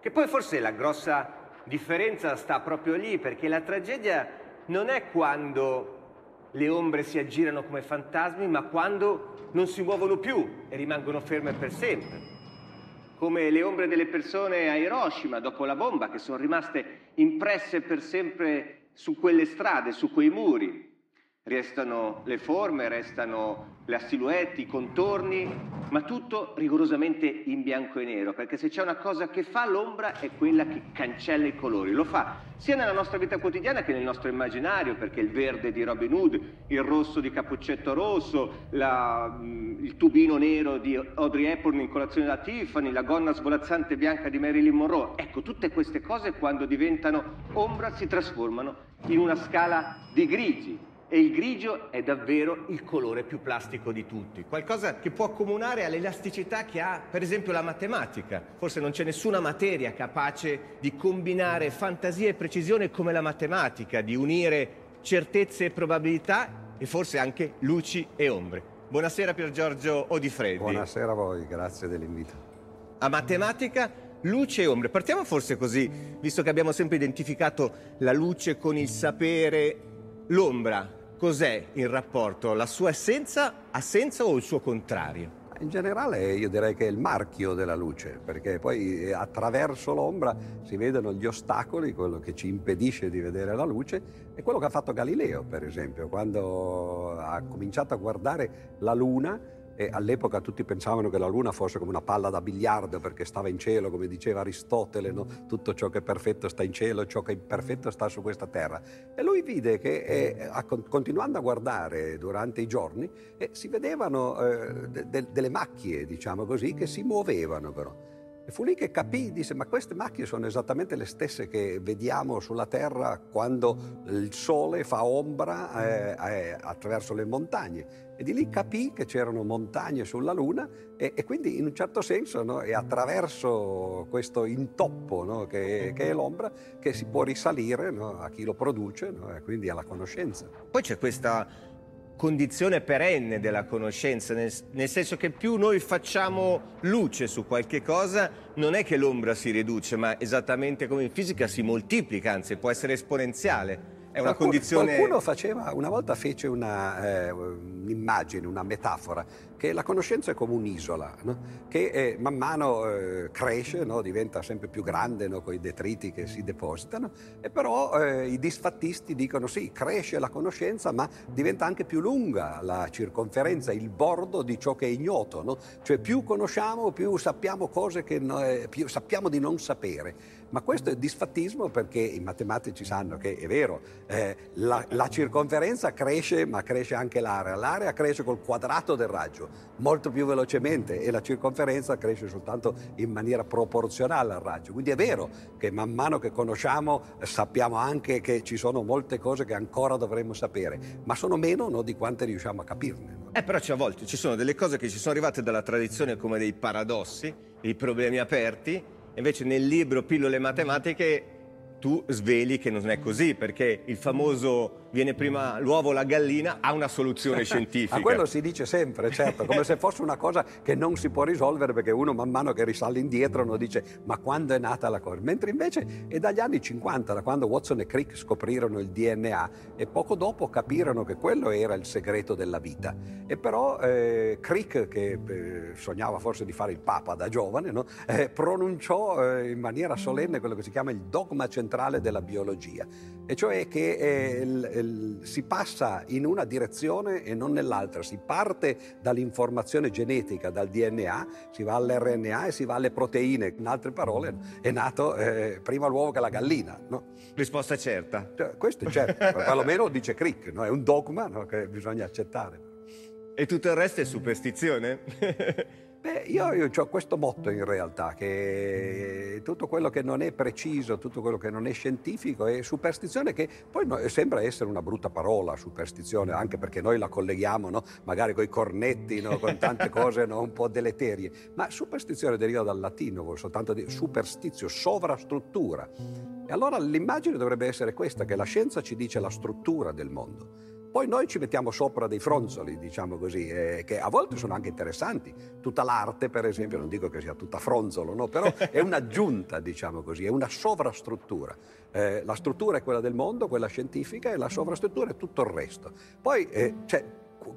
Che poi forse la grossa differenza sta proprio lì, perché la tragedia non è quando le ombre si aggirano come fantasmi, ma quando non si muovono più e rimangono ferme per sempre. Come le ombre delle persone a Hiroshima dopo la bomba, che sono rimaste impresse per sempre su quelle strade, su quei muri. Restano le forme, restano la silhouette, i contorni, ma tutto rigorosamente in bianco e nero, perché se c'è una cosa che fa l'ombra è quella che cancella i colori. Lo fa sia nella nostra vita quotidiana che nel nostro immaginario, perché il verde di Robin Hood, il rosso di Cappuccetto Rosso, la, mm, il tubino nero di Audrey Hepburn in colazione da Tiffany, la gonna svolazzante bianca di Marilyn Monroe. Ecco, tutte queste cose quando diventano ombra si trasformano in una scala di grigi, e il grigio è davvero il colore più plastico di tutti, qualcosa che può accomunare all'elasticità che ha per esempio la matematica. Forse non c'è nessuna materia capace di combinare fantasia e precisione come la matematica, di unire certezze e probabilità e forse anche luci e ombre. Buonasera Pier Giorgio Odifreddi. Buonasera a voi, grazie dell'invito. A matematica luce e ombre. Partiamo forse così, visto che abbiamo sempre identificato la luce con il sapere, l'ombra cos'è il rapporto? La sua essenza, assenza o il suo contrario? In generale io direi che è il marchio della luce, perché poi eh, attraverso l'ombra si vedono gli ostacoli, quello che ci impedisce di vedere la luce, e quello che ha fatto Galileo, per esempio, quando ha cominciato a guardare la Luna e all'epoca tutti pensavano che la Luna fosse come una palla da biliardo perché stava in cielo, come diceva Aristotele, no? tutto ciò che è perfetto sta in cielo, ciò che è imperfetto sta su questa terra. E lui vide che, eh, continuando a guardare durante i giorni, eh, si vedevano eh, de- de- delle macchie, diciamo così, che si muovevano però. E fu lì che capì, disse, ma queste macchie sono esattamente le stesse che vediamo sulla Terra quando il sole fa ombra eh, eh, attraverso le montagne. E di lì capì che c'erano montagne sulla Luna e, e quindi in un certo senso no, è attraverso questo intoppo no, che, che, è l'ombra che si può risalire no, a chi lo produce e quindi alla conoscenza. Poi c'è questa condizione perenne della conoscenza, nel, nel, senso che più noi facciamo luce su qualche cosa, non è che l'ombra si riduce, ma esattamente come in fisica si moltiplica, anzi può essere esponenziale. È una qualcuno, condizione... Qualcuno faceva, una volta fece una, eh, un'immagine, una metafora, che la conoscenza è come un'isola, no? che eh, man mano eh, cresce, no? diventa sempre più grande no? con i detriti che si depositano, e però eh, i disfattisti dicono sì, cresce la conoscenza, ma diventa anche più lunga la circonferenza, il bordo di ciò che è ignoto, cioè più conosciamo, più sappiamo cose che eh, più sappiamo di non sapere. Ma questo è disfattismo perché i matematici sanno che è vero, eh, la, la circonferenza cresce, ma cresce anche l'area. L'area cresce col quadrato del raggio molto più velocemente e la circonferenza cresce soltanto in maniera proporzionale al raggio. Quindi è vero che man mano che conosciamo sappiamo anche che ci sono molte cose che ancora dovremmo sapere, ma sono meno no, di quante riusciamo a capirne. Eh, però a volte ci sono delle cose che ci sono arrivate dalla tradizione come dei paradossi, dei problemi aperti, invece nel libro Pillole matematiche tu sveli che non è così, perché il famoso viene prima l'uovo o la gallina ha una soluzione scientifica. A quello si dice sempre, certo, come se fosse una cosa che non si può risolvere perché uno man mano che risale indietro non dice ma quando è nata la cosa? Mentre invece è dagli anni 50, da quando Watson e Crick scoprirono il DNA e poco dopo capirono che quello era il segreto della vita. E però eh, Crick, che eh, sognava forse di fare il Papa da giovane, no? eh, pronunciò eh, in maniera solenne quello che si chiama il dogma centrale della biologia, e cioè che eh, il, si passa in una direzione e non nell'altra, si parte dall'informazione genetica, dal DNA, si va all'RNA e si va alle proteine. In altre parole, è nato eh, prima l'uovo che la gallina. No? Risposta certa. Cioè, questo è certo, perlomeno dice Crick, no? è un dogma no? che bisogna accettare. E tutto il resto è superstizione? Beh, io, io ho questo motto in realtà, che tutto quello che non è preciso, tutto quello che non è scientifico è superstizione, che poi no, sembra essere una brutta parola, superstizione, anche perché noi la colleghiamo no? magari con i cornetti, no? con tante cose un po' deleterie, ma superstizione deriva dal latino, soltanto di superstizio, sovrastruttura. E allora l'immagine dovrebbe essere questa, che la scienza ci dice la struttura del mondo Poi noi ci mettiamo sopra dei fronzoli, diciamo così, eh, che a volte sono anche interessanti. Tutta l'arte, per esempio, non dico che sia tutta fronzolo, no? però è un'aggiunta, diciamo così, è una sovrastruttura. Eh, la struttura è quella del mondo, quella scientifica, e la sovrastruttura è tutto il resto. Poi eh, c'è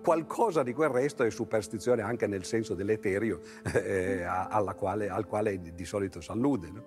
qualcosa di quel resto è superstizione anche nel senso dell'eterio eh, quale, al quale di solito si allude. No?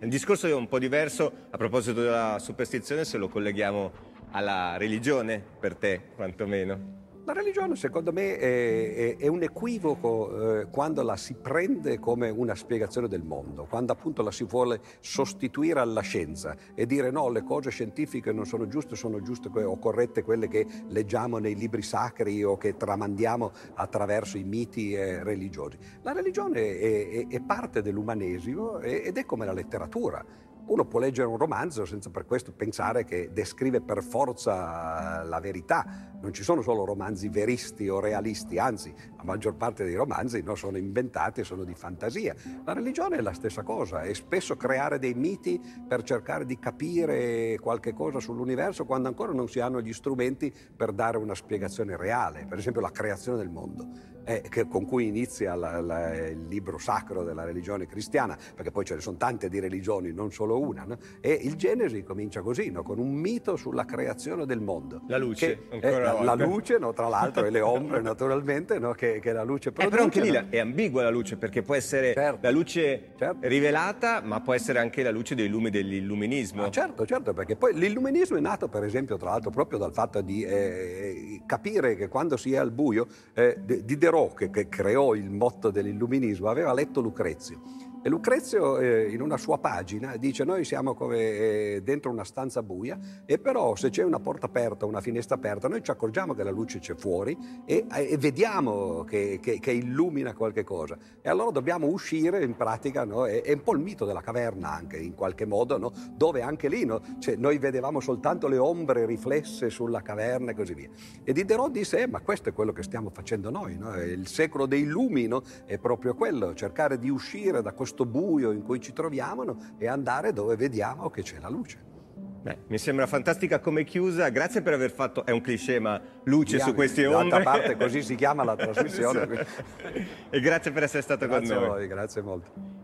Il discorso è un po' diverso a proposito della superstizione se lo colleghiamo alla religione, per te quantomeno? La religione secondo me è, è, è un equivoco eh, quando la si prende come una spiegazione del mondo, quando appunto la si vuole sostituire alla scienza e dire no, le cose scientifiche non sono giuste, sono giuste o corrette quelle che leggiamo nei libri sacri o che tramandiamo attraverso i miti eh, religiosi. La religione è, è parte dell'umanesimo ed è come la letteratura uno può leggere un romanzo senza per questo pensare che descrive per forza la verità. Non ci sono solo romanzi veristi o realisti, anzi maggior parte dei romanzi no, sono inventati sono di fantasia. La religione è la stessa cosa, è spesso creare dei miti per cercare di capire qualche cosa sull'universo quando ancora non si hanno gli strumenti per dare una spiegazione reale, per esempio la creazione del mondo eh, che, con cui inizia la, la, il libro sacro della religione cristiana, perché poi ce ne sono tante di religioni, non solo una, no? e il Genesi comincia così, no? con un mito sulla creazione del mondo. La luce, che, eh, la, la, luce, no? tra l'altro, e le ombre naturalmente, che, che, la luce produce. Eh, però anche lì è ambigua la luce, perché può essere certo. la luce certo. rivelata, ma può essere anche la luce dei lumi dell'illuminismo. Ah, certo, certo, perché poi l'illuminismo è nato, per esempio, tra l'altro, proprio dal fatto di eh, capire che quando si è al buio, eh, di, di Diderot, che, che creò il motto dell'illuminismo, aveva letto Lucrezio e Lucrezio eh, in una sua pagina dice noi siamo come eh, dentro una stanza buia e però se c'è una porta aperta, una finestra aperta, noi ci accorgiamo che la luce c'è fuori e, e vediamo che, che, che, illumina qualche cosa. E allora dobbiamo uscire in pratica, no? è, è, un po' il mito della caverna anche in qualche modo, no? dove anche lì no? cioè, noi vedevamo soltanto le ombre riflesse sulla caverna e così via. E Diderot disse, eh, ma questo è quello che stiamo facendo noi, il secolo dei lumi è proprio quello, cercare di uscire da questo questo buio in cui ci troviamo e andare dove vediamo che c'è la luce. Beh, mi sembra fantastica come chiusa, grazie per aver fatto, è un cliché ma luce Via, su queste ombre. D'altra parte così si chiama la trasmissione. e grazie per essere stato grazie con noi. Voi, grazie molto.